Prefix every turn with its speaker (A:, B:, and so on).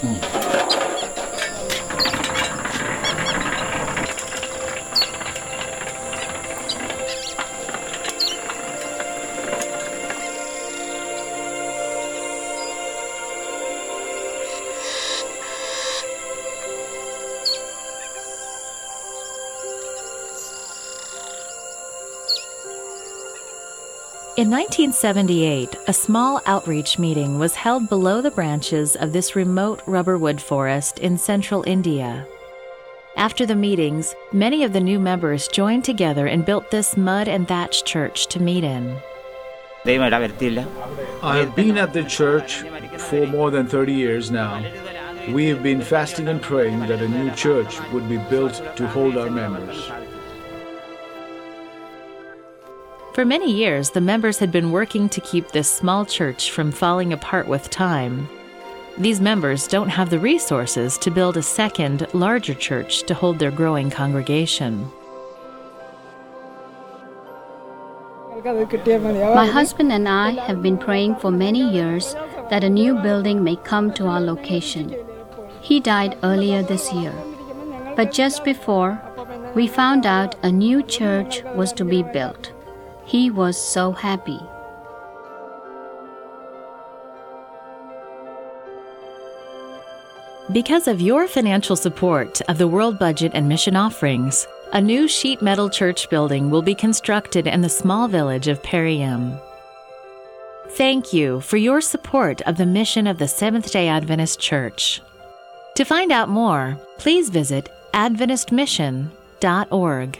A: 嗯。In 1978, a small outreach meeting was held below the branches of this remote rubberwood forest in central India. After the meetings, many of the new members joined together and built this mud and thatch church to meet in.
B: I have been at the church for more than 30 years now. We have been fasting and praying that a new church would be built to hold our members.
A: For many years, the members had been working to keep this small church from falling apart with time. These members don't have the resources to build a second, larger church to hold their growing congregation.
C: My husband and I have been praying for many years that a new building may come to our location. He died earlier this year. But just before, we found out a new church was to be built. He was so happy.
A: Because of your financial support of the World Budget and Mission offerings, a new sheet metal church building will be constructed in the small village of Periyam. Thank you for your support of the mission of the Seventh day Adventist Church. To find out more, please visit AdventistMission.org.